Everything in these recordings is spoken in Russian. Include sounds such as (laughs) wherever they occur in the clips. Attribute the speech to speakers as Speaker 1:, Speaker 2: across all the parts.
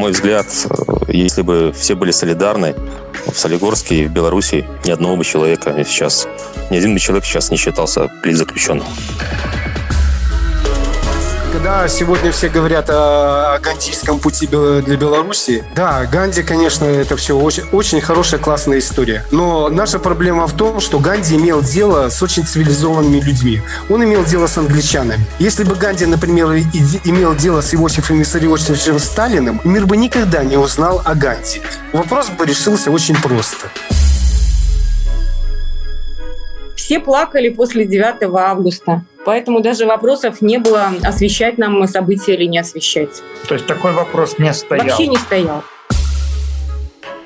Speaker 1: мой взгляд, если бы все были солидарны, в Солигорске и в Беларуси ни одного бы человека сейчас, ни один бы человек сейчас не считался политзаключенным.
Speaker 2: Когда сегодня все говорят о, о гандийском пути для Беларуси, да, Ганди, конечно, это все очень, очень хорошая, классная история. Но наша проблема в том, что Ганди имел дело с очень цивилизованными людьми. Он имел дело с англичанами. Если бы Ганди, например, имел дело с Иосифом Виссарионовичем Сталиным, мир бы никогда не узнал о Ганди. Вопрос бы решился очень просто.
Speaker 3: Все плакали после 9 августа. Поэтому даже вопросов не было, освещать нам события или не освещать.
Speaker 4: То есть такой вопрос не стоял?
Speaker 3: Вообще не стоял.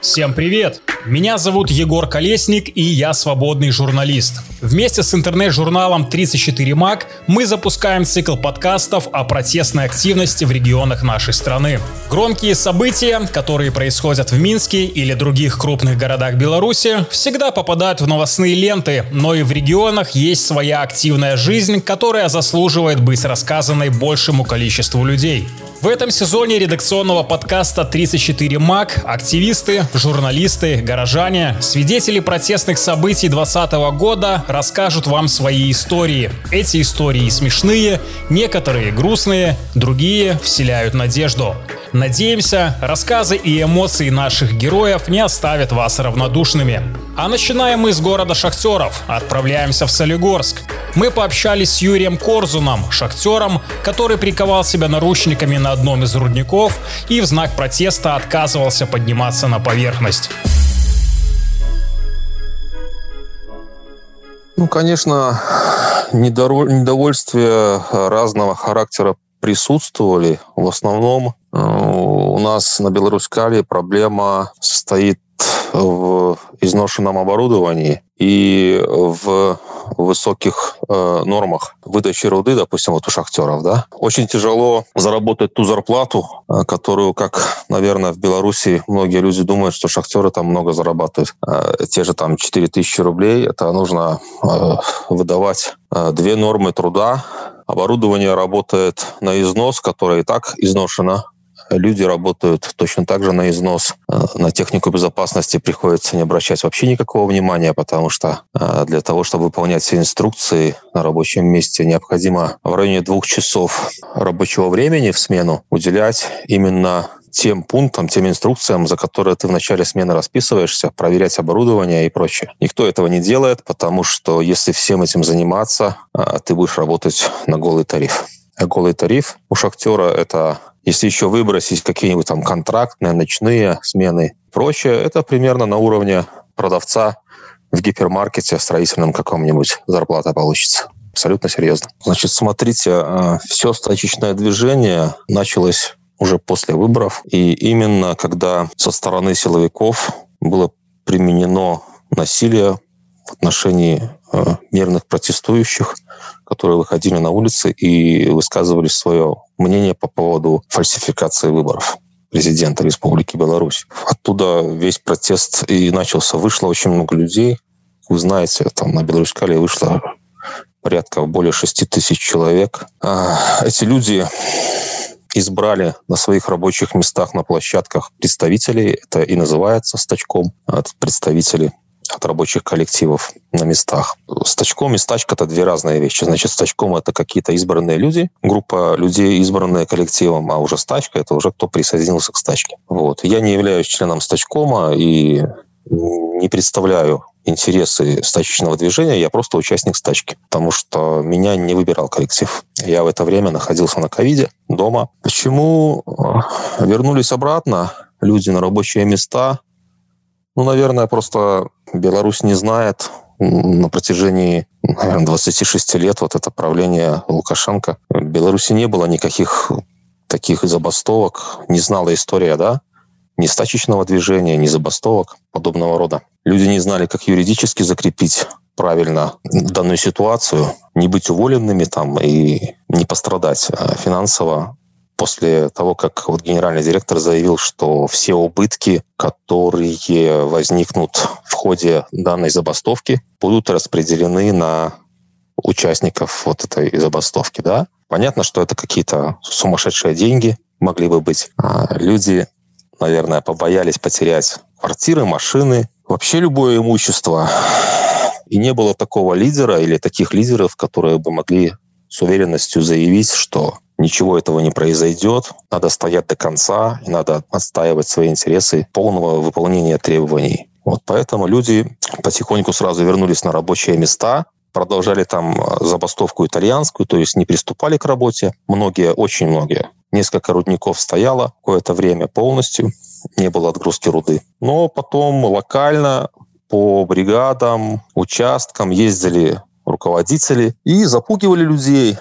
Speaker 5: Всем привет! Меня зовут Егор Колесник и я свободный журналист. Вместе с интернет-журналом 34 Мак мы запускаем цикл подкастов о протестной активности в регионах нашей страны. Громкие события, которые происходят в Минске или других крупных городах Беларуси, всегда попадают в новостные ленты, но и в регионах есть своя активная жизнь, которая заслуживает быть рассказанной большему количеству людей. В этом сезоне редакционного подкаста 34 МАК активисты, журналисты, горожане, свидетели протестных событий 2020 года расскажут вам свои истории. Эти истории смешные, некоторые грустные, другие вселяют надежду. Надеемся, рассказы и эмоции наших героев не оставят вас равнодушными. А начинаем мы с города шахтеров. Отправляемся в Солигорск. Мы пообщались с Юрием Корзуном, шахтером, который приковал себя наручниками на одном из рудников и в знак протеста отказывался подниматься на поверхность.
Speaker 1: Ну, конечно, недовольствие разного характера присутствовали. В основном э, у нас на Беларусь-Кале проблема состоит в изношенном оборудовании и в высоких э, нормах выдачи руды, допустим, вот у шахтеров, да, очень тяжело заработать ту зарплату, э, которую, как, наверное, в Беларуси многие люди думают, что шахтеры там много зарабатывают. Э, те же там 4000 рублей, это нужно э, выдавать э, две нормы труда, Оборудование работает на износ, которое и так изношено. Люди работают точно так же на износ. Э, на технику безопасности приходится не обращать вообще никакого внимания, потому что э, для того, чтобы выполнять все инструкции на рабочем месте, необходимо в районе двух часов рабочего времени в смену уделять именно тем пунктам, тем инструкциям, за которые ты в начале смены расписываешься, проверять оборудование и прочее. Никто этого не делает, потому что если всем этим заниматься, а, ты будешь работать на голый тариф. А голый тариф у шахтера это если еще выбросить какие-нибудь там контрактные, ночные смены и прочее, это примерно на уровне продавца в гипермаркете строительном каком-нибудь зарплата получится. Абсолютно серьезно. Значит, смотрите, а, все стачечное движение началось уже после выборов. И именно когда со стороны силовиков было применено насилие в отношении э, мирных протестующих, которые выходили на улицы и высказывали свое мнение по поводу фальсификации выборов президента Республики Беларусь. Оттуда весь протест и начался. Вышло очень много людей. Вы знаете, там на Беларусь-Кале вышло порядка более 6 тысяч человек. А, эти люди избрали на своих рабочих местах на площадках представителей. Это и называется стачком от представителей от рабочих коллективов на местах. Стачком и стачка — это две разные вещи. Значит, стачком — это какие-то избранные люди, группа людей, избранная коллективом, а уже стачка — это уже кто присоединился к стачке. Вот. Я не являюсь членом стачкома и не представляю интересы стачечного движения, я просто участник стачки, потому что меня не выбирал коллектив. Я в это время находился на ковиде дома. Почему э, вернулись обратно люди на рабочие места? Ну, наверное, просто Беларусь не знает на протяжении, наверное, 26 лет вот это правление Лукашенко. В Беларуси не было никаких таких забастовок, не знала история, да, ни стачечного движения, ни забастовок подобного рода. Люди не знали, как юридически закрепить правильно данную ситуацию, не быть уволенными там и не пострадать а финансово после того, как вот генеральный директор заявил, что все убытки, которые возникнут в ходе данной забастовки, будут распределены на участников вот этой забастовки, да. Понятно, что это какие-то сумасшедшие деньги могли бы быть. А люди наверное, побоялись потерять квартиры, машины, вообще любое имущество. И не было такого лидера или таких лидеров, которые бы могли с уверенностью заявить, что ничего этого не произойдет, надо стоять до конца, и надо отстаивать свои интересы полного выполнения требований. Вот поэтому люди потихоньку сразу вернулись на рабочие места, продолжали там э, забастовку итальянскую, то есть не приступали к работе. Многие, очень многие. Несколько рудников стояло какое-то время полностью, не было отгрузки руды. Но потом локально по бригадам, участкам ездили руководители и запугивали людей,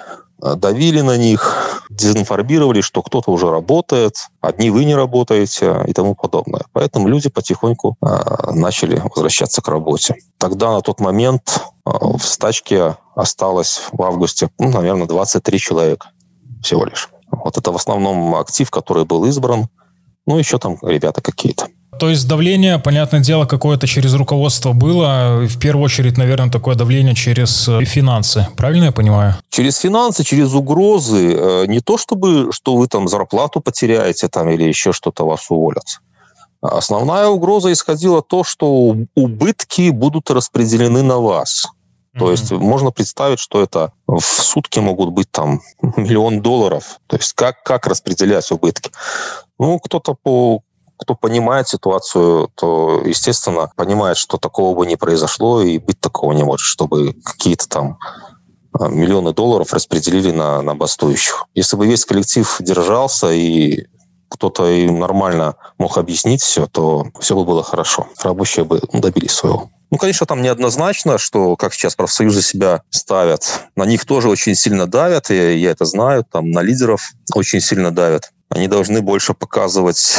Speaker 1: давили на них, дезинформировали, что кто-то уже работает, одни вы не работаете и тому подобное. Поэтому люди потихоньку э, начали возвращаться к работе. Тогда на тот момент э, в стачке осталось в августе, ну, наверное, 23 человека всего лишь. Вот это в основном актив, который был избран. Ну, еще там ребята какие-то.
Speaker 5: То есть давление, понятное дело, какое-то через руководство было. В первую очередь, наверное, такое давление через э, финансы. Правильно я понимаю?
Speaker 1: Через финансы, через угрозы. Э, не то чтобы, что вы там зарплату потеряете там или еще что-то вас уволят. Основная угроза исходила то, что убытки будут распределены на вас. То mm-hmm. есть можно представить, что это в сутки могут быть там (laughs) миллион долларов. То есть как, как распределять убытки? Ну, кто-то по кто понимает ситуацию, то, естественно, понимает, что такого бы не произошло и быть такого не может, чтобы какие-то там а, миллионы долларов распределили на, на бастующих. Если бы весь коллектив держался и кто-то им нормально мог объяснить все, то все бы было хорошо. Рабочие бы добились своего. Ну, конечно, там неоднозначно, что, как сейчас профсоюзы себя ставят. На них тоже очень сильно давят, и я это знаю, там на лидеров очень сильно давят. Они должны больше показывать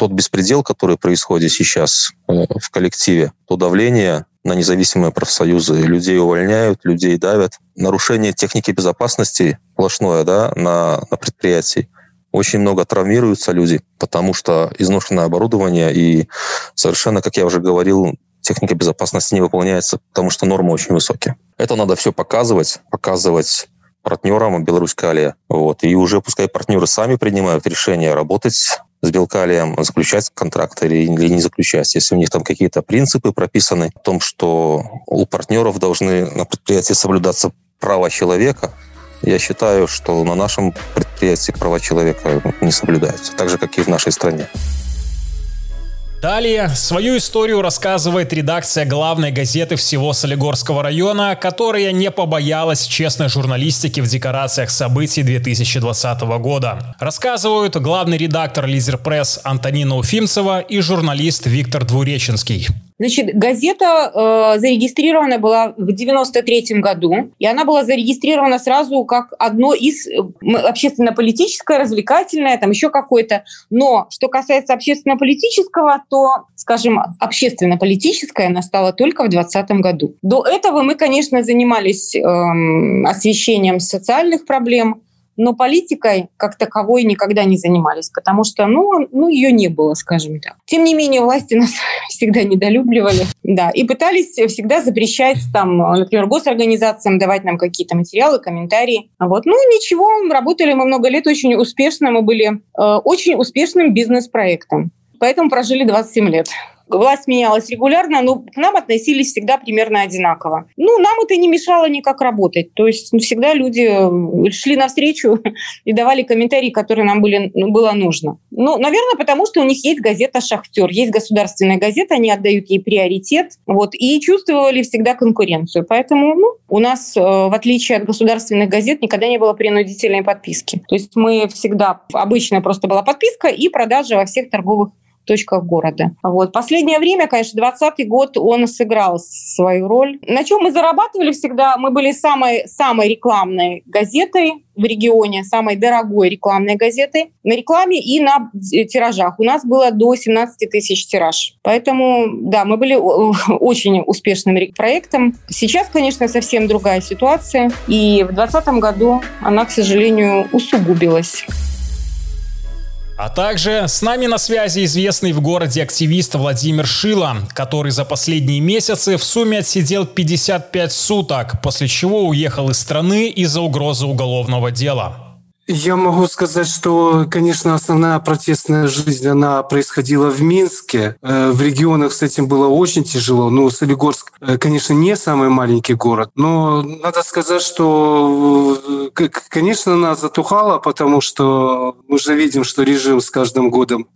Speaker 1: тот беспредел, который происходит сейчас э, в коллективе, то давление на независимые профсоюзы. Людей увольняют, людей давят. Нарушение техники безопасности сплошное да, на, на предприятии. Очень много травмируются люди, потому что изношенное оборудование и совершенно, как я уже говорил, техника безопасности не выполняется, потому что нормы очень высокие. Это надо все показывать, показывать партнерам Беларусь-Калия. Вот. И уже пускай партнеры сами принимают решение работать с Белкалием, заключать контракт или, или не заключать. Если у них там какие-то принципы прописаны о том, что у партнеров должны на предприятии соблюдаться права человека, я считаю, что на нашем предприятии права человека не соблюдаются, так же, как и в нашей стране.
Speaker 5: Далее свою историю рассказывает редакция главной газеты всего Солигорского района, которая не побоялась честной журналистики в декорациях событий 2020 года. Рассказывают главный редактор Лизер Пресс Антонина Уфимцева и журналист Виктор Двуреченский.
Speaker 3: Значит, газета э, зарегистрирована была в 93 году, и она была зарегистрирована сразу как одно из э, общественно-политическое, развлекательное, там еще какое-то. Но что касается общественно-политического, то, скажем, общественно-политическое она стала только в 2020 году. До этого мы, конечно, занимались э, освещением социальных проблем, но политикой как таковой никогда не занимались, потому что, ну, ну ее не было, скажем так. Тем не менее, власти нас (laughs) всегда недолюбливали, да, и пытались всегда запрещать там, например, госорганизациям давать нам какие-то материалы, комментарии. Вот, ну, ничего, работали мы много лет очень успешно, мы были э, очень успешным бизнес-проектом. Поэтому прожили 27 лет власть менялась регулярно, но к нам относились всегда примерно одинаково. Ну, нам это не мешало никак работать. То есть всегда люди шли навстречу (laughs) и давали комментарии, которые нам были, ну, было нужно. Ну, наверное, потому что у них есть газета «Шахтер», есть государственная газета, они отдают ей приоритет, вот, и чувствовали всегда конкуренцию. Поэтому ну, у нас, э, в отличие от государственных газет, никогда не было принудительной подписки. То есть мы всегда, обычно просто была подписка и продажа во всех торговых точках города. Вот. Последнее время, конечно, 20 год он сыграл свою роль. На чем мы зарабатывали всегда? Мы были самой, самой рекламной газетой в регионе, самой дорогой рекламной газетой на рекламе и на тиражах. У нас было до 17 тысяч тираж. Поэтому, да, мы были (laughs) очень успешным проектом. Сейчас, конечно, совсем другая ситуация. И в 2020 году она, к сожалению, усугубилась.
Speaker 5: А также с нами на связи известный в городе активист Владимир Шила, который за последние месяцы в сумме отсидел 55 суток, после чего уехал из страны из-за угрозы уголовного дела.
Speaker 2: Я могу сказать, что, конечно, основная протестная жизнь, она происходила в Минске. Э, в регионах с этим было очень тяжело. Ну, Солигорск, э, конечно, не самый маленький город, но надо сказать, что, э, конечно, она затухала, потому что мы же видим, что режим с каждым годом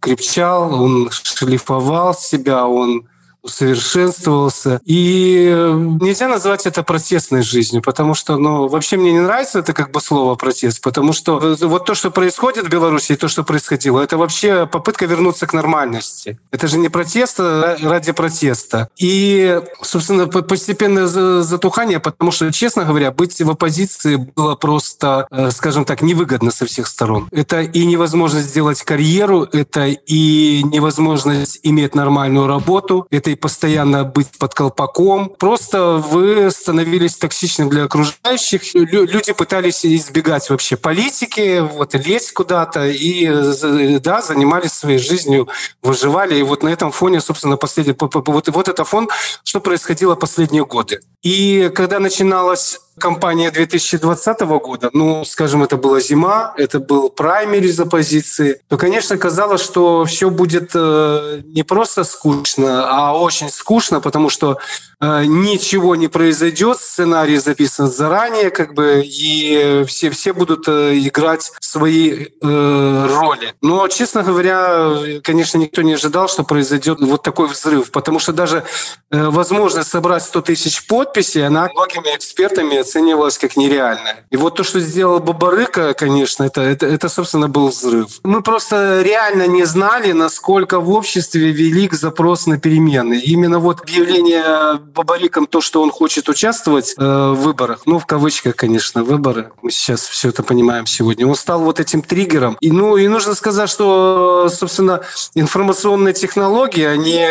Speaker 2: крепчал, он шлифовал себя, он усовершенствовался. И э, нельзя назвать это протестной жизнью, потому что, ну, вообще мне не нравится это как бы слово протест, потому что вот то, что происходит в Беларуси, и то, что происходило, это вообще попытка вернуться к нормальности. Это же не протест а ради протеста. И, собственно, постепенное затухание, потому что, честно говоря, быть в оппозиции было просто, э, скажем так, невыгодно со всех сторон. Это и невозможность сделать карьеру, это и невозможность иметь нормальную работу, это и постоянно быть под колпаком. Просто вы становились токсичным для окружающих. Люди пытались избегать вообще политики, вот лезть куда-то и да, занимались своей жизнью, выживали. И вот на этом фоне, собственно, последний, вот, вот это фон, что происходило последние годы. И когда начиналась кампания 2020 года, ну, скажем, это была зима, это был праймер из оппозиции, то, конечно, казалось, что все будет э, не просто скучно, а очень скучно, потому что э, ничего не произойдет, сценарий записан заранее, как бы, и все, все будут э, играть свои э, роли. Но, честно говоря, конечно, никто не ожидал, что произойдет вот такой взрыв, потому что даже э, возможность собрать 100 тысяч подписей, она многими экспертами оценивалась как нереальная. И вот то, что сделал Бабарыка, конечно, это, это, это, собственно, был взрыв. Мы просто реально не знали, насколько в обществе велик запрос на перемены. Именно вот объявление Бабариком то, что он хочет участвовать э, в выборах, ну, в кавычках, конечно, выборы, мы сейчас все это понимаем сегодня, он стал вот этим триггером. И, ну, и нужно сказать, что, собственно, информационные технологии, они,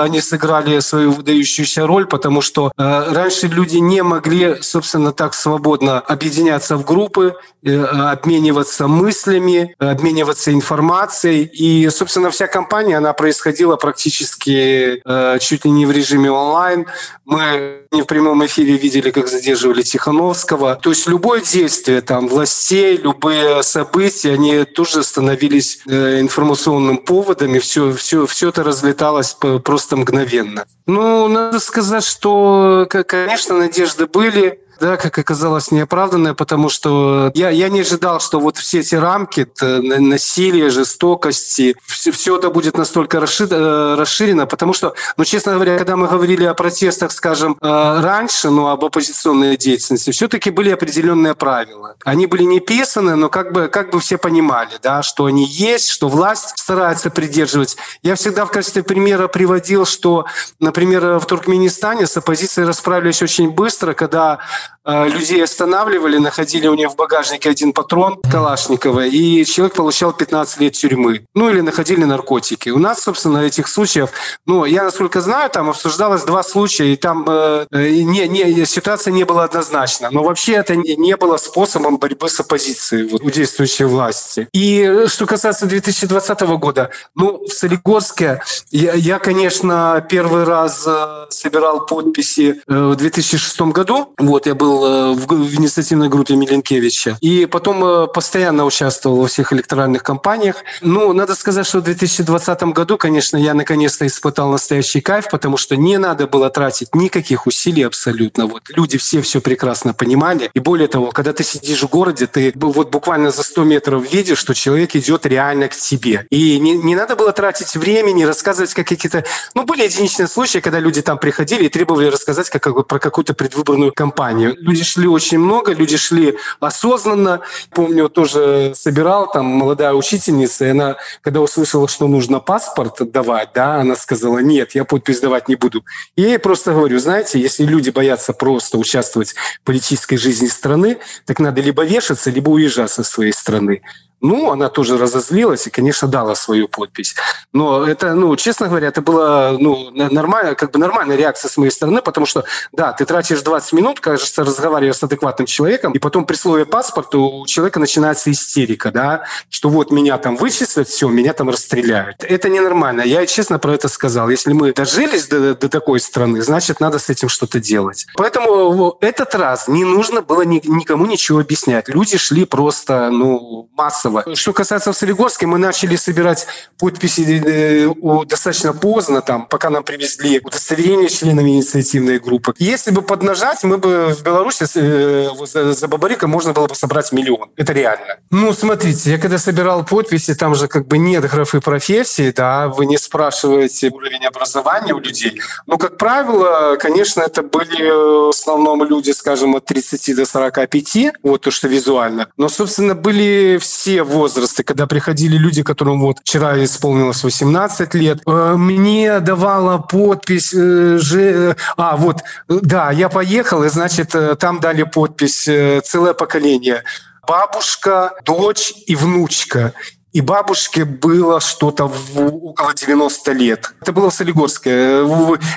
Speaker 2: они сыграли свою выдающуюся роль, потому что э, раньше люди не могли, собственно, так свободно объединяться в группы, э, обмениваться мыслями, обмениваться информацией. И, собственно, вся компания, она происходила практически э, чуть ли не в режиме онлайн. Мы не в прямом эфире видели, как задерживали Тихановского. То есть любое действие там властей, любые события, они тоже становились э, информационным поводом, и все, все, все это разлеталось просто мгновенно. Ну, надо сказать, что, конечно, надежды были, да, как оказалось, неоправданное, потому что я, я не ожидал, что вот все эти рамки насилия, жестокости, все, все это будет настолько э, расширено, потому что, ну, честно говоря, когда мы говорили о протестах, скажем, э, раньше, ну, об оппозиционной деятельности, все-таки были определенные правила. Они были не писаны, но как бы, как бы все понимали, да, что они есть, что власть старается придерживать. Я всегда в качестве примера приводил, что, например, в Туркменистане с оппозицией расправились очень быстро, когда людей останавливали, находили у них в багажнике один патрон Калашникова, и человек получал 15 лет тюрьмы. Ну, или находили наркотики. У нас, собственно, этих случаев, ну, я, насколько знаю, там обсуждалось два случая, и там э, э не, не, ситуация не была однозначна. Но вообще это не было способом борьбы с оппозицией вот, у действующей власти. И что касается 2020 года, ну, в Солигорске я, я конечно, первый раз э, собирал подписи в 2006 году. Вот, я был э, в инициативной группе Миленкевича. И потом э, постоянно участвовал во всех электоральных кампаниях. Ну, надо сказать, что в 2020 году, конечно, я наконец-то испытал настоящий кайф, потому что не надо было тратить никаких усилий абсолютно. Вот люди все все прекрасно понимали. И более того, когда ты сидишь в городе, ты вот буквально за 100 метров видишь, что человек идет реально к тебе. И не, не надо было тратить времени, рассказывать как какие-то... Ну, были единичные случаи, когда люди там приходили и требовали рассказать как, про какую-то предвыборную кампанию люди шли очень много, люди шли осознанно. Помню, тоже собирал там молодая учительница, и она, когда услышала, что нужно паспорт давать, да, она сказала, нет, я подпись давать не буду. И я ей просто говорю, знаете, если люди боятся просто участвовать в политической жизни страны, так надо либо вешаться, либо уезжать со своей страны. Ну, она тоже разозлилась и, конечно, дала свою подпись. Но это, ну, честно говоря, это была ну, нормальная, как бы нормальная реакция с моей стороны, потому что, да, ты тратишь 20 минут, кажется, разговаривая с адекватным человеком, и потом при слове паспорта у человека начинается истерика, да, что вот меня там вычислят, все, меня там расстреляют. Это ненормально. Я честно про это сказал. Если мы дожились до, до такой страны, значит, надо с этим что-то делать. Поэтому этот раз не нужно было ни, никому ничего объяснять. Люди шли просто, ну, массово. Что касается в Солигорске, мы начали собирать подписи э, достаточно поздно, там, пока нам привезли удостоверение членами инициативной группы. Если бы поднажать, мы бы в Беларуси э, за, за Бабарика можно было бы собрать миллион. Это реально. Ну, смотрите, я когда собирал подписи, там же как бы нет графы профессии, да, вы не спрашиваете уровень образования у людей. Но, как правило, конечно, это были в основном люди, скажем, от 30 до 45, вот то, что визуально. Но, собственно, были все возрасты, когда приходили люди, которым вот вчера исполнилось 18 лет. Э, мне давала подпись... Же... А, вот, да, я поехал, и, значит, там дали подпись целое поколение бабушка, дочь и внучка. И бабушке было что-то около 90 лет. Это было в Солигорске.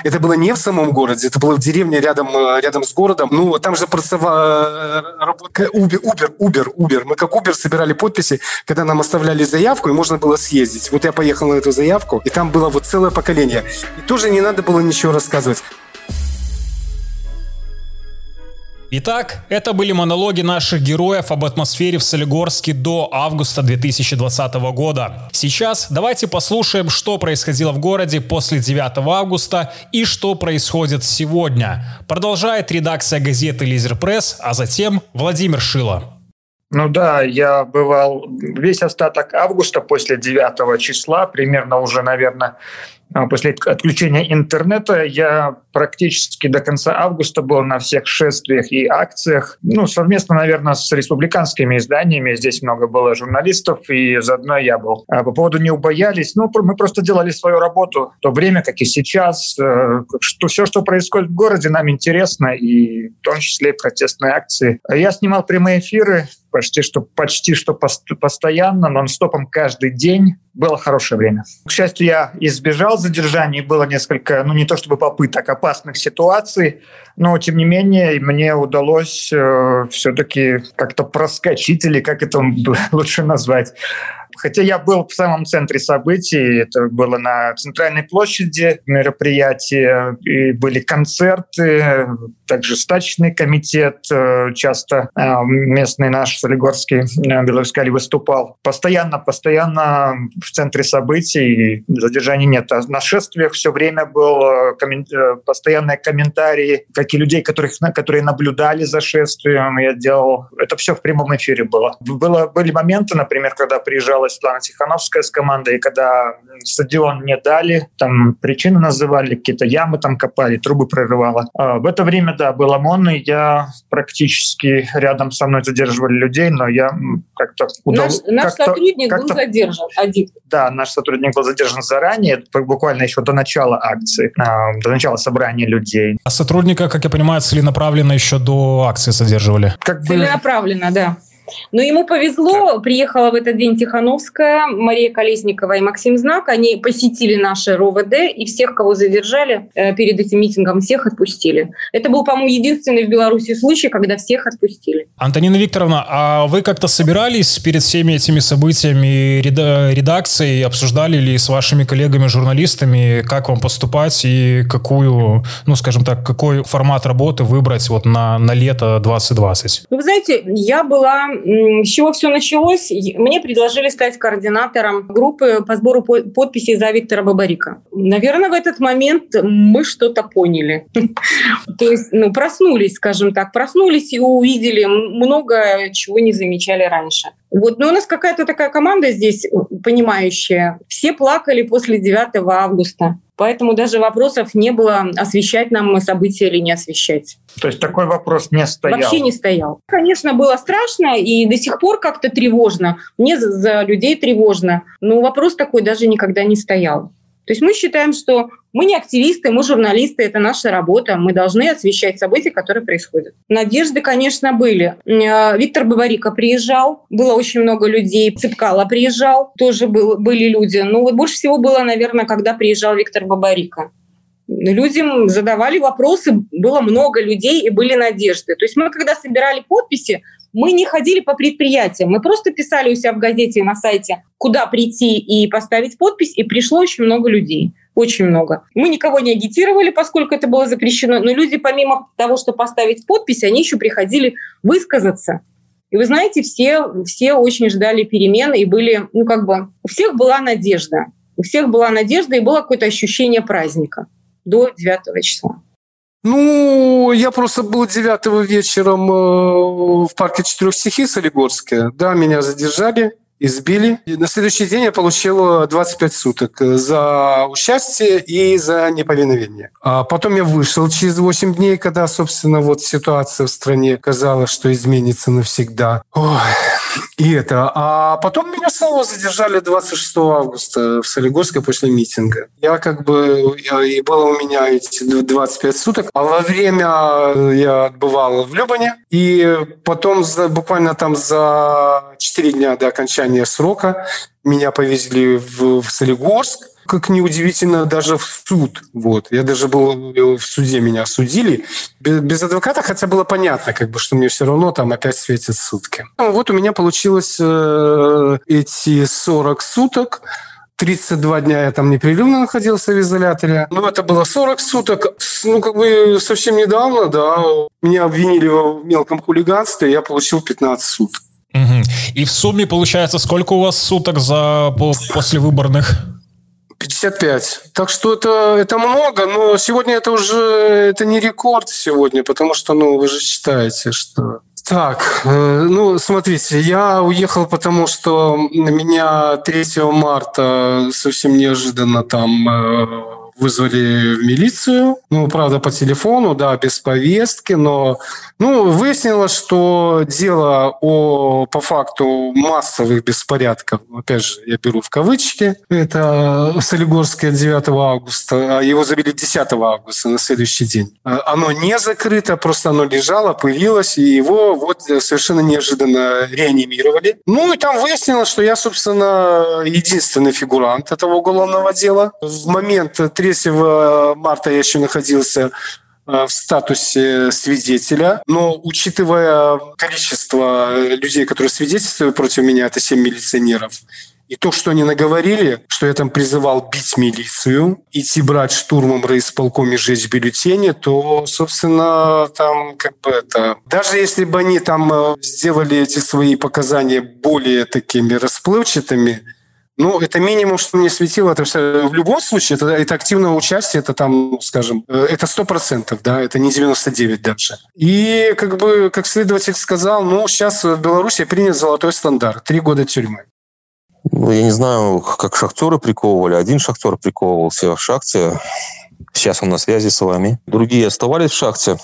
Speaker 2: Это было не в самом городе, это было в деревне рядом, рядом с городом. Ну, там же pracowała Uber, Uber, Uber, Uber. Мы как Uber собирали подписи, когда нам оставляли заявку, и можно было съездить. Вот я поехал на эту заявку, и там было вот целое поколение. И тоже не надо было ничего рассказывать.
Speaker 5: Итак, это были монологи наших героев об атмосфере в Солигорске до августа 2020 года. Сейчас давайте послушаем, что происходило в городе после 9 августа и что происходит сегодня. Продолжает редакция газеты «Лизер Пресс», а затем Владимир Шило.
Speaker 4: Ну да, я бывал весь остаток августа после 9 числа, примерно уже, наверное, а, после отключения интернета я практически до конца августа был на всех шествиях и акциях. Ну, совместно, наверное, с республиканскими изданиями. Здесь много было журналистов, и заодно я был. А по поводу «Не убоялись», ну, мы просто делали свою работу в то время, как и сейчас. Э, что, все, что происходит в городе, нам интересно, и в том числе и протестные акции. Я снимал прямые эфиры почти что, почти что постоянно, нон-стопом каждый день. Было хорошее время. К счастью, я избежал задержаний. Было несколько, ну не то чтобы попыток, опасных ситуаций. Но, тем не менее, мне удалось э, все-таки как-то проскочить, или как это (laughs) лучше назвать, Хотя я был в самом центре событий, это было на центральной площади мероприятие, и были концерты, также стачный комитет, э, часто э, местный наш Солигорский э, Белорусский выступал. Постоянно, постоянно в центре событий, задержаний нет. А на шествиях все время был коммен... постоянные комментарии, как и людей, которых, которые наблюдали за шествием. Я делал... Это все в прямом эфире было. было были моменты, например, когда приезжала была Светлана Тихановская с командой, и когда стадион не дали, там причины называли, какие-то ямы там копали, трубы прорывало. А в это время, да, был ОМОН, и я практически рядом со мной задерживали людей, но я как-то удал...
Speaker 3: Наш, наш как сотрудник как был задержан один.
Speaker 4: Да, наш сотрудник был задержан заранее, буквально еще до начала акции, а, до начала собрания людей.
Speaker 5: А сотрудника, как я понимаю, целенаправленно еще до акции задерживали?
Speaker 3: Как целенаправленно, бы... да. Но ему повезло, приехала в этот день Тихановская, Мария Колесникова и Максим Знак. Они посетили наше РОВД и всех, кого задержали э, перед этим митингом, всех отпустили. Это был, по-моему, единственный в Беларуси случай, когда всех отпустили.
Speaker 5: Антонина Викторовна, а вы как-то собирались перед всеми этими событиями редакции, обсуждали ли с вашими коллегами-журналистами, как вам поступать и какую, ну, скажем так, какой формат работы выбрать вот на, на лето 2020?
Speaker 3: Ну, вы знаете, я была с чего все началось? Мне предложили стать координатором группы по сбору подписей за Виктора Бабарика. Наверное, в этот момент мы что-то поняли. (laughs) То есть, ну, проснулись, скажем так, проснулись и увидели много чего не замечали раньше. Вот, но у нас какая-то такая команда здесь понимающая. Все плакали после 9 августа. Поэтому даже вопросов не было, освещать нам события или не освещать.
Speaker 4: То есть такой вопрос не стоял?
Speaker 3: Вообще не стоял. Конечно, было страшно и до сих пор как-то тревожно. Мне за, за людей тревожно. Но вопрос такой даже никогда не стоял. То есть мы считаем, что мы не активисты, мы журналисты, это наша работа, мы должны освещать события, которые происходят. Надежды, конечно, были. Э, Виктор Бабарика приезжал, было очень много людей, Цыпкало приезжал, тоже был, были люди. Но вот больше всего было, наверное, когда приезжал Виктор Бабарика людям задавали вопросы, было много людей и были надежды. То есть мы, когда собирали подписи, мы не ходили по предприятиям, мы просто писали у себя в газете на сайте, куда прийти и поставить подпись, и пришло очень много людей. Очень много. Мы никого не агитировали, поскольку это было запрещено, но люди, помимо того, что поставить подпись, они еще приходили высказаться. И вы знаете, все, все очень ждали перемен и были, ну как бы, у всех была надежда. У всех была надежда и было какое-то ощущение праздника до 9 числа.
Speaker 2: Ну, я просто был 9 вечером э, в парке четырех стихий Солигорске. Да, меня задержали избили. И на следующий день я получил 25 суток за участие и за неповиновение. А потом я вышел через 8 дней, когда, собственно, вот ситуация в стране казалось, что изменится навсегда. Ой, и это. А потом меня снова задержали 26 августа в Солигорске после митинга. Я как бы... И было у меня эти 25 суток. А во время я отбывал в Любане. И потом за, буквально там за 4 дня до окончания срока меня повезли в, в Солигорск как неудивительно, даже в суд. Вот. Я даже был в суде, меня осудили. Без, без адвоката, хотя было понятно, как бы, что мне все равно там опять светят сутки. Ну, вот у меня получилось э, эти 40 суток. 32 дня я там непрерывно находился в изоляторе. Ну, это было 40 суток. Ну, как бы совсем недавно, да, меня обвинили в мелком хулиганстве, я получил 15 суток.
Speaker 5: Угу. И в сумме получается сколько у вас суток за после выборных?
Speaker 2: 55. Так что это, это много, но сегодня это уже это не рекорд сегодня, потому что, ну, вы же считаете, что... Так, э, ну, смотрите, я уехал, потому что на меня 3 марта совсем неожиданно там э, вызвали милицию. Ну, правда, по телефону, да, без повестки, но ну, выяснилось, что дело о, по факту массовых беспорядков, опять же, я беру в кавычки, это Солигорское 9 августа, а его завели 10 августа на следующий день. Оно не закрыто, просто оно лежало, пылилось, и его вот совершенно неожиданно реанимировали. Ну, и там выяснилось, что я, собственно, единственный фигурант этого уголовного дела. В момент 3 3 марта я еще находился э, в статусе свидетеля, но учитывая количество людей, которые свидетельствуют против меня, это 7 милиционеров, и то, что они наговорили, что я там призывал бить милицию, идти брать штурмом райисполком и сжечь бюллетени, то, собственно, там как бы это... Даже если бы они там э, сделали эти свои показания более такими расплывчатыми, ну, это минимум, что мне светило. Это все, в любом случае, это, это активное участие, это там, скажем, э, это сто процентов, да, это не 99 даже. И, как бы, как следователь сказал, ну, сейчас в Беларуси принят золотой стандарт. Три года тюрьмы.
Speaker 1: Ну, я не знаю, как шахтеры приковывали. Один шахтер приковывался в шахте. Сейчас он на связи с вами. Другие оставались в шахте,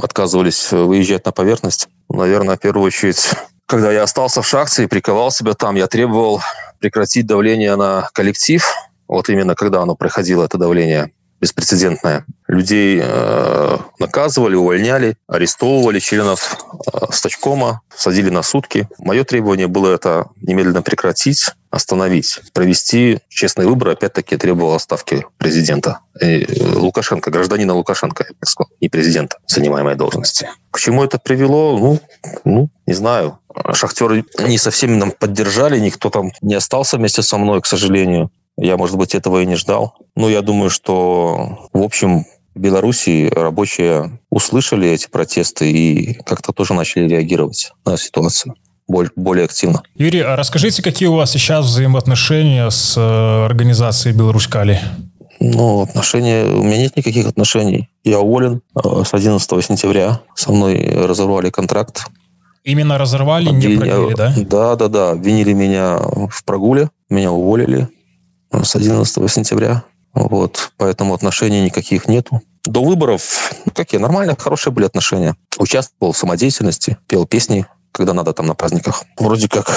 Speaker 1: отказывались выезжать на поверхность. Наверное, в первую очередь, когда я остался в шахте и приковал себя там, я требовал прекратить давление на коллектив, вот именно когда оно проходило, это давление беспрецедентное. Людей э, наказывали, увольняли, арестовывали членов э, стачкома, садили на сутки. Мое требование было это немедленно прекратить, остановить, провести честные выборы. Опять-таки требовал отставки президента. И э, Лукашенко, гражданина Лукашенко, я сказал, не президента, занимаемой должности. К чему это привело? Ну, ну, не знаю. Шахтеры не совсем нам поддержали, никто там не остался вместе со мной, к сожалению. Я, может быть, этого и не ждал. Но я думаю, что, в общем, в Беларуси рабочие услышали эти протесты и как-то тоже начали реагировать на ситуацию более активно.
Speaker 5: Юрий, а расскажите, какие у вас сейчас взаимоотношения с э, организацией Беларусь Кали?
Speaker 1: Ну, отношения... У меня нет никаких отношений. Я уволен э, с 11 сентября. Со мной разорвали контракт.
Speaker 5: Именно разорвали, Обвиня... не продлили, да?
Speaker 1: Да, да, да. Обвинили меня в прогуле. Меня уволили с 11 сентября. Вот, поэтому отношений никаких нету. До выборов какие ну, нормально, хорошие были отношения. Участвовал в самодеятельности, пел песни, когда надо там на праздниках. Вроде как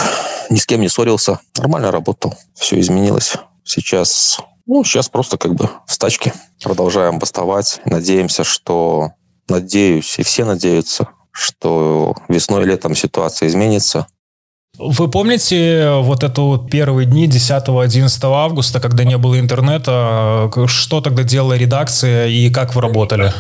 Speaker 1: ни с кем не ссорился, нормально работал, все изменилось. Сейчас Ну, сейчас просто как бы в стачке. Продолжаем бастовать. Надеемся, что... Надеюсь, и все надеются, что весной и летом ситуация изменится.
Speaker 5: Вы помните вот это вот первые дни 10-11 августа, когда не было интернета? Что тогда делала редакция и как вы работали?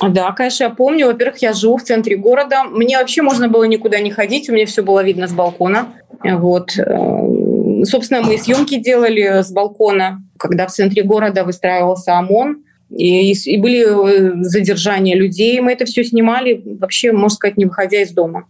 Speaker 3: Да, конечно, я помню. Во-первых, я живу в центре города. Мне вообще можно было никуда не ходить, у меня все было видно с балкона. Вот. Э, собственно, мы съемки делали с балкона, когда в центре города выстраивался ОМОН. И, и были э, задержания людей. Мы это все снимали, вообще, можно сказать, не выходя из дома.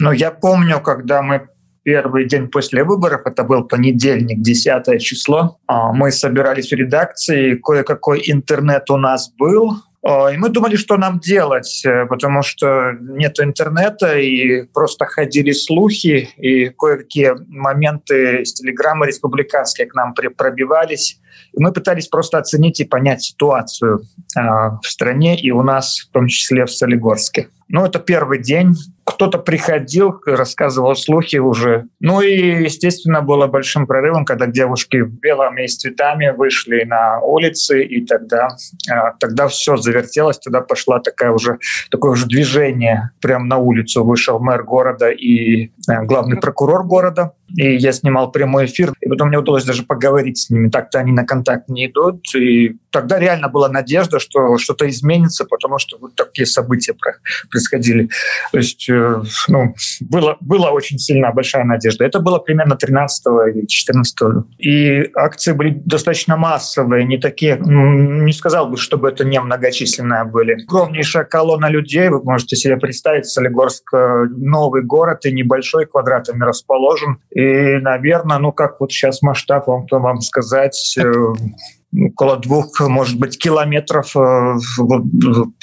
Speaker 4: Ну, я помню, когда мы первый день после выборов, это был понедельник, 10 число, а, мы собирались в редакции, кое-какой интернет у нас был, и мы думали, что нам делать, э, потому что нет интернета, и просто ходили слухи, и кое-какие моменты из телеграммы республиканские к нам пробивались. И мы пытались просто оценить и понять ситуацию э, в стране и у нас, в том числе в Солигорске. Ну, это первый день. Кто-то приходил, рассказывал слухи уже. Ну и, естественно, было большим прорывом, когда девушки в белом и с цветами вышли на улицы, и тогда, а, тогда все завертелось, тогда пошла такая уже, такое уже движение. Прямо на улицу вышел мэр города и а, главный прокурор города. И я снимал прямой эфир, и потом мне удалось даже поговорить с ними. Так-то они на контакт не идут. И тогда реально была надежда, что что-то изменится, потому что вот такие события происходили. То есть ну, было, была очень сильная большая надежда. Это было примерно 13 или 14 И акции были достаточно массовые, не такие, не сказал бы, чтобы это не многочисленные были. Огромнейшая колонна людей, вы можете себе представить, Солигорск э, новый город и небольшой квадратами расположен. И, наверное, ну как вот сейчас масштаб вам, вам сказать, э, около двух, может быть, километров э,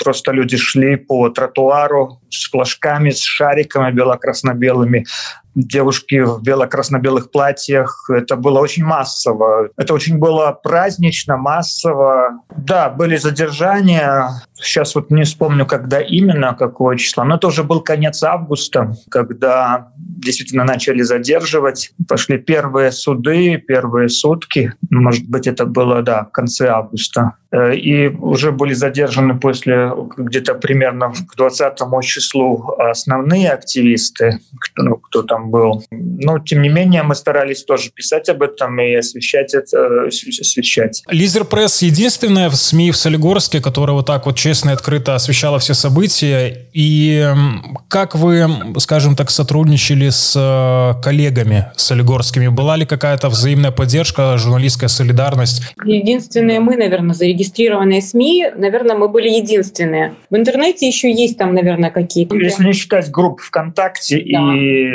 Speaker 4: просто люди шли по тротуару с флажками, с шариками бело-красно-белыми, девушки в бело-красно-белых платьях. Это было очень массово. Это очень было празднично, массово. Да, были задержания. Сейчас вот не вспомню, когда именно, какого числа. Но это уже был конец августа, когда действительно начали задерживать. Пошли первые суды, первые сутки. Может быть, это было, да, в конце августа. Э, и уже были задержаны после где-то примерно к 20 числу основные активисты, кто, ну, кто там был. Но, тем не менее, мы старались тоже писать об этом и освещать это, освещать.
Speaker 5: Лизер Пресс — единственная СМИ в Солигорске, которая вот так вот честно и открыто освещала все события. И как вы, скажем так, сотрудничали с э, коллегами солигорскими? Была ли какая-то взаимная поддержка, журналистская солидарность?
Speaker 3: Единственные мы, наверное, зарегистрированные СМИ, наверное, мы были единственные. В интернете еще есть там, наверное, какие-то.
Speaker 4: Если не считать групп ВКонтакте, да. и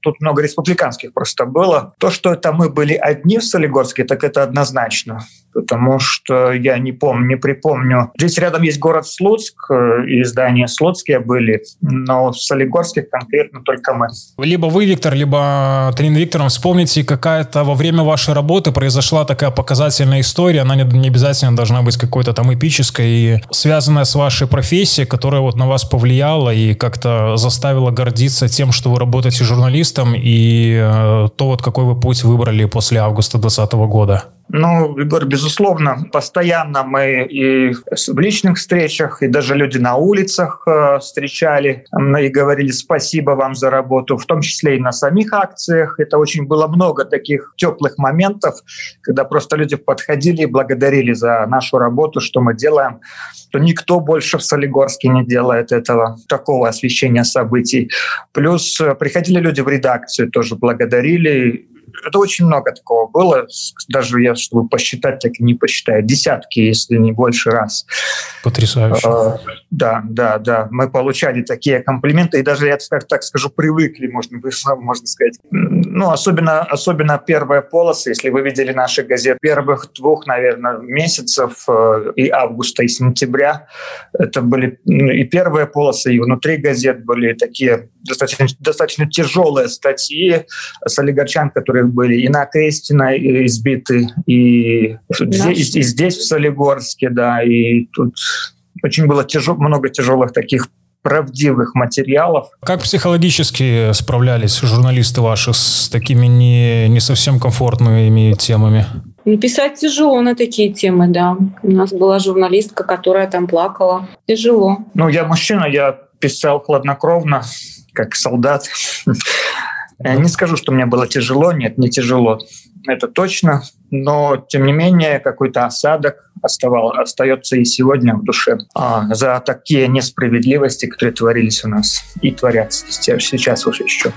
Speaker 4: тут много республиканских просто было, то, что это мы были одни в Солигорске, так это однозначно потому что я не помню, не припомню. Здесь рядом есть город Слуцк, э, и здания Слуцкие были, но в Солигорске конкретно только мы.
Speaker 5: Либо вы, Виктор, либо Трин Виктором, вспомните, какая-то во время вашей работы произошла такая показательная история, она не, не обязательно должна быть какой-то там эпической, и связанная с вашей профессией, которая вот на вас повлияла и как-то заставила гордиться тем, что вы работаете журналистом, и э, то вот какой вы путь выбрали после августа 2020 года.
Speaker 4: Ну, Егор, безусловно, постоянно мы и в личных встречах, и даже люди на улицах э, встречали и говорили спасибо вам за работу, в том числе и на самих акциях. Это очень было много таких теплых моментов, когда просто люди подходили и благодарили за нашу работу, что мы делаем что никто больше в Солигорске не делает этого, такого освещения событий. Плюс э, приходили люди в редакцию, тоже благодарили, это очень много такого было. Даже я, чтобы посчитать, так и не посчитаю. Десятки, если не больше раз.
Speaker 5: Потрясающе. А,
Speaker 4: да, да, да. Мы получали такие комплименты, и даже, я так, так скажу, привыкли, можно, (laughs) можно сказать. Ну, особенно, особенно первая полоса, если вы видели наши газеты первых двух, наверное, месяцев, э, и августа, и сентября, это были ну, и первые полосы, и внутри газет были такие достаточно, достаточно тяжелые статьи с олигарчан, которые были и на Крестина избиты, и, здесь, и здесь, в Солигорске, да, и тут очень было тяжел, много тяжелых таких правдивых материалов.
Speaker 5: Как психологически справлялись журналисты ваши с такими не, не совсем комфортными темами?
Speaker 3: Написать тяжело на такие темы, да. У нас была журналистка, которая там плакала. Тяжело.
Speaker 4: Ну, я мужчина, я писал хладнокровно, как солдат. Я не скажу, что мне было тяжело. Нет, не тяжело. Это точно. Но, тем не менее, какой-то осадок оставал, остается и сегодня в душе а, за такие несправедливости, которые творились у нас и творятся сейчас уже еще.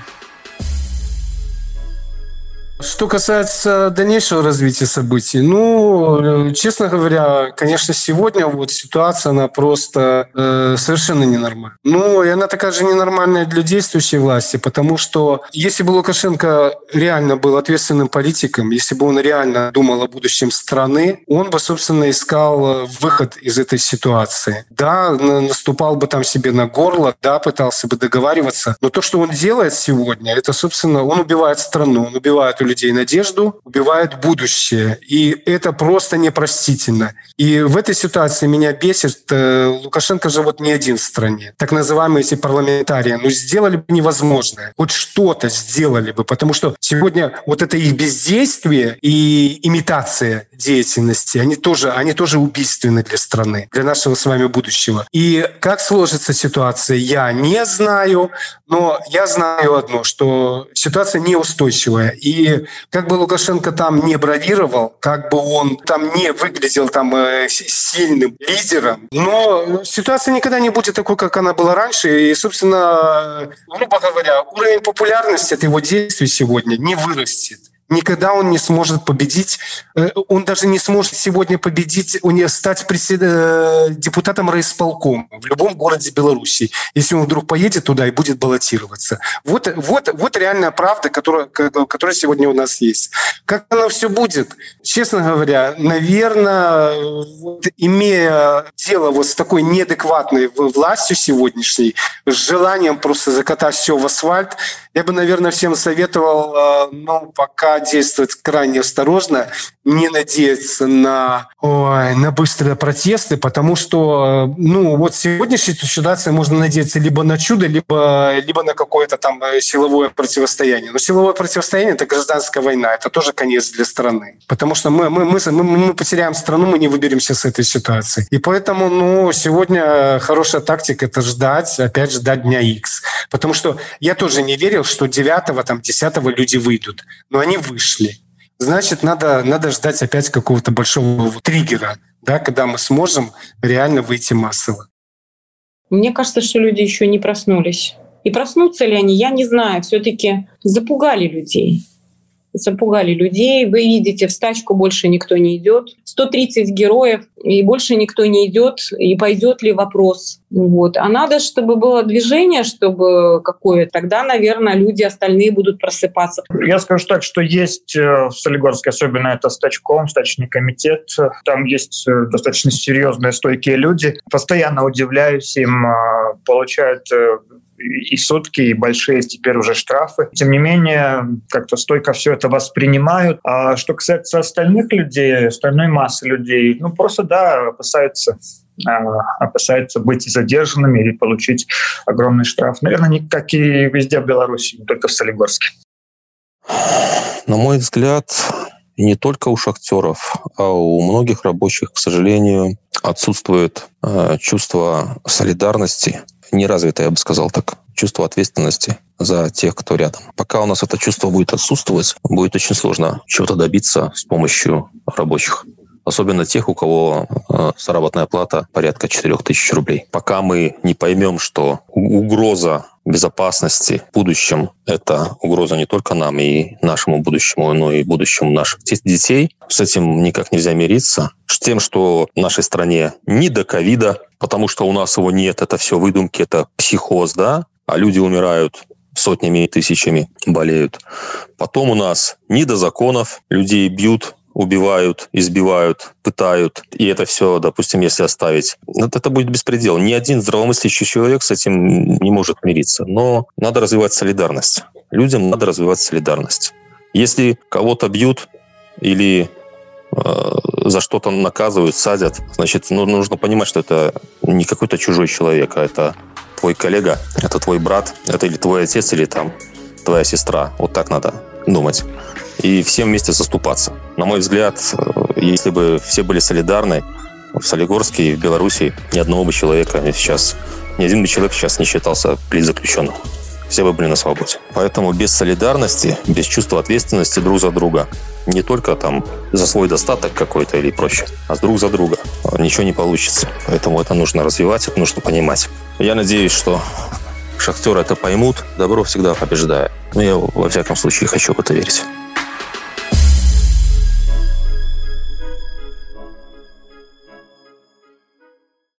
Speaker 2: Что касается дальнейшего развития событий, ну, честно говоря, конечно, сегодня вот ситуация, она просто э, совершенно ненормальная. Ну, и она такая же ненормальная для действующей власти, потому что если бы Лукашенко реально был ответственным политиком, если бы он реально думал о будущем страны, он бы, собственно, искал выход из этой ситуации. Да, наступал бы там себе на горло, да, пытался бы договариваться, но то, что он делает сегодня, это, собственно, он убивает страну, он убивает надежду, убивает будущее. И это просто непростительно. И в этой ситуации меня бесит, э, Лукашенко же вот не один в стране. Так называемые эти парламентарии, ну сделали бы невозможное. Хоть что-то сделали бы, потому что сегодня вот это их бездействие и имитация деятельности, они тоже, они тоже убийственны для страны, для нашего с вами будущего. И как сложится ситуация, я не знаю, но я знаю одно, что ситуация неустойчивая. И как бы Лукашенко там не бравировал, как бы он там не выглядел там э, сильным лидером, но ситуация никогда не будет такой, как она была раньше. И, собственно, грубо говоря, уровень популярности от его действий сегодня не вырастет никогда он не сможет победить, э, он даже не сможет сегодня победить, стать пресед... Э, депутатом райисполкома в любом городе Беларуси, если он вдруг поедет туда и будет баллотироваться. Вот, вот, вот реальная правда, которая, которая сегодня у нас есть. Как оно все будет? Честно говоря, наверное, вот, имея дело вот с такой неадекватной властью сегодняшней, с желанием просто закатать все в асфальт, я бы, наверное, всем советовал, э, ну, пока действовать крайне осторожно, не надеяться на, ой, на быстрые протесты, потому что, ну, вот сегодняшней ситуации можно надеяться либо на чудо, либо, либо на какое-то там э, силовое противостояние. Но силовое противостояние – это гражданская война, это тоже конец для страны. Потому что мы, мы, мы, мы, мы потеряем страну, мы не выберемся с этой ситуации. И поэтому, ну, сегодня хорошая тактика – это ждать, опять ждать дня X. Потому что я тоже не верил, что 9 там, 10 люди выйдут. Но они вышли значит, надо, надо ждать опять какого-то большого триггера, да, когда мы сможем реально выйти массово.
Speaker 3: Мне кажется, что люди еще не проснулись. И проснутся ли они, я не знаю. Все-таки запугали людей запугали людей. Вы видите, в стачку больше никто не идет. 130 героев, и больше никто не идет. И пойдет ли вопрос? Вот. А надо, чтобы было движение, чтобы какое тогда, наверное, люди остальные будут просыпаться.
Speaker 4: Я скажу так, что есть э, в Солигорске, особенно это стачком, стачный комитет, там есть э, достаточно серьезные, стойкие люди. Постоянно удивляюсь им, э, получают и сутки, и большие теперь уже штрафы. Тем не менее, как-то стойко все это воспринимают. А что касается остальных людей, остальной массы людей, ну просто, да, опасаются а, опасаются быть задержанными или получить огромный штраф. Наверное, как и везде в Беларуси, не только в Солигорске.
Speaker 1: На мой взгляд, не только у шахтеров, а у многих рабочих, к сожалению, отсутствует э, чувство солидарности неразвитое, я бы сказал так, чувство ответственности за тех, кто рядом. Пока у нас это чувство будет отсутствовать, будет очень сложно чего-то добиться с помощью рабочих особенно тех, у кого э, заработная плата порядка 4000 рублей. Пока мы не поймем, что угроза безопасности в будущем – это угроза не только нам и нашему будущему, но и будущему наших детей. С этим никак нельзя мириться. С тем, что в нашей стране не до ковида, потому что у нас его нет, это все выдумки, это психоз, да, а люди умирают сотнями и тысячами болеют. Потом у нас не до законов, людей бьют, убивают, избивают, пытают. И это все, допустим, если оставить, это, будет беспредел. Ни один здравомыслящий человек с этим не может мириться. Но надо развивать солидарность. Людям надо развивать солидарность. Если кого-то бьют или э, за что-то наказывают, садят, значит, ну, нужно понимать, что это не какой-то чужой человек, а это твой коллега, это твой брат, это или твой отец, или там твоя сестра. Вот так надо думать. И всем вместе заступаться. На мой взгляд, если бы все были солидарны, в Солигорске и в Беларуси ни одного бы человека сейчас, ни один бы человек сейчас не считался политзаключенным. Все бы были на свободе. Поэтому без солидарности, без чувства ответственности друг за друга, не только там за свой достаток какой-то или проще, а друг за друга, ничего не получится. Поэтому это нужно развивать, это нужно понимать. Я надеюсь, что шахтеры это поймут. Добро всегда побеждает. Но я, во всяком случае, хочу в это верить.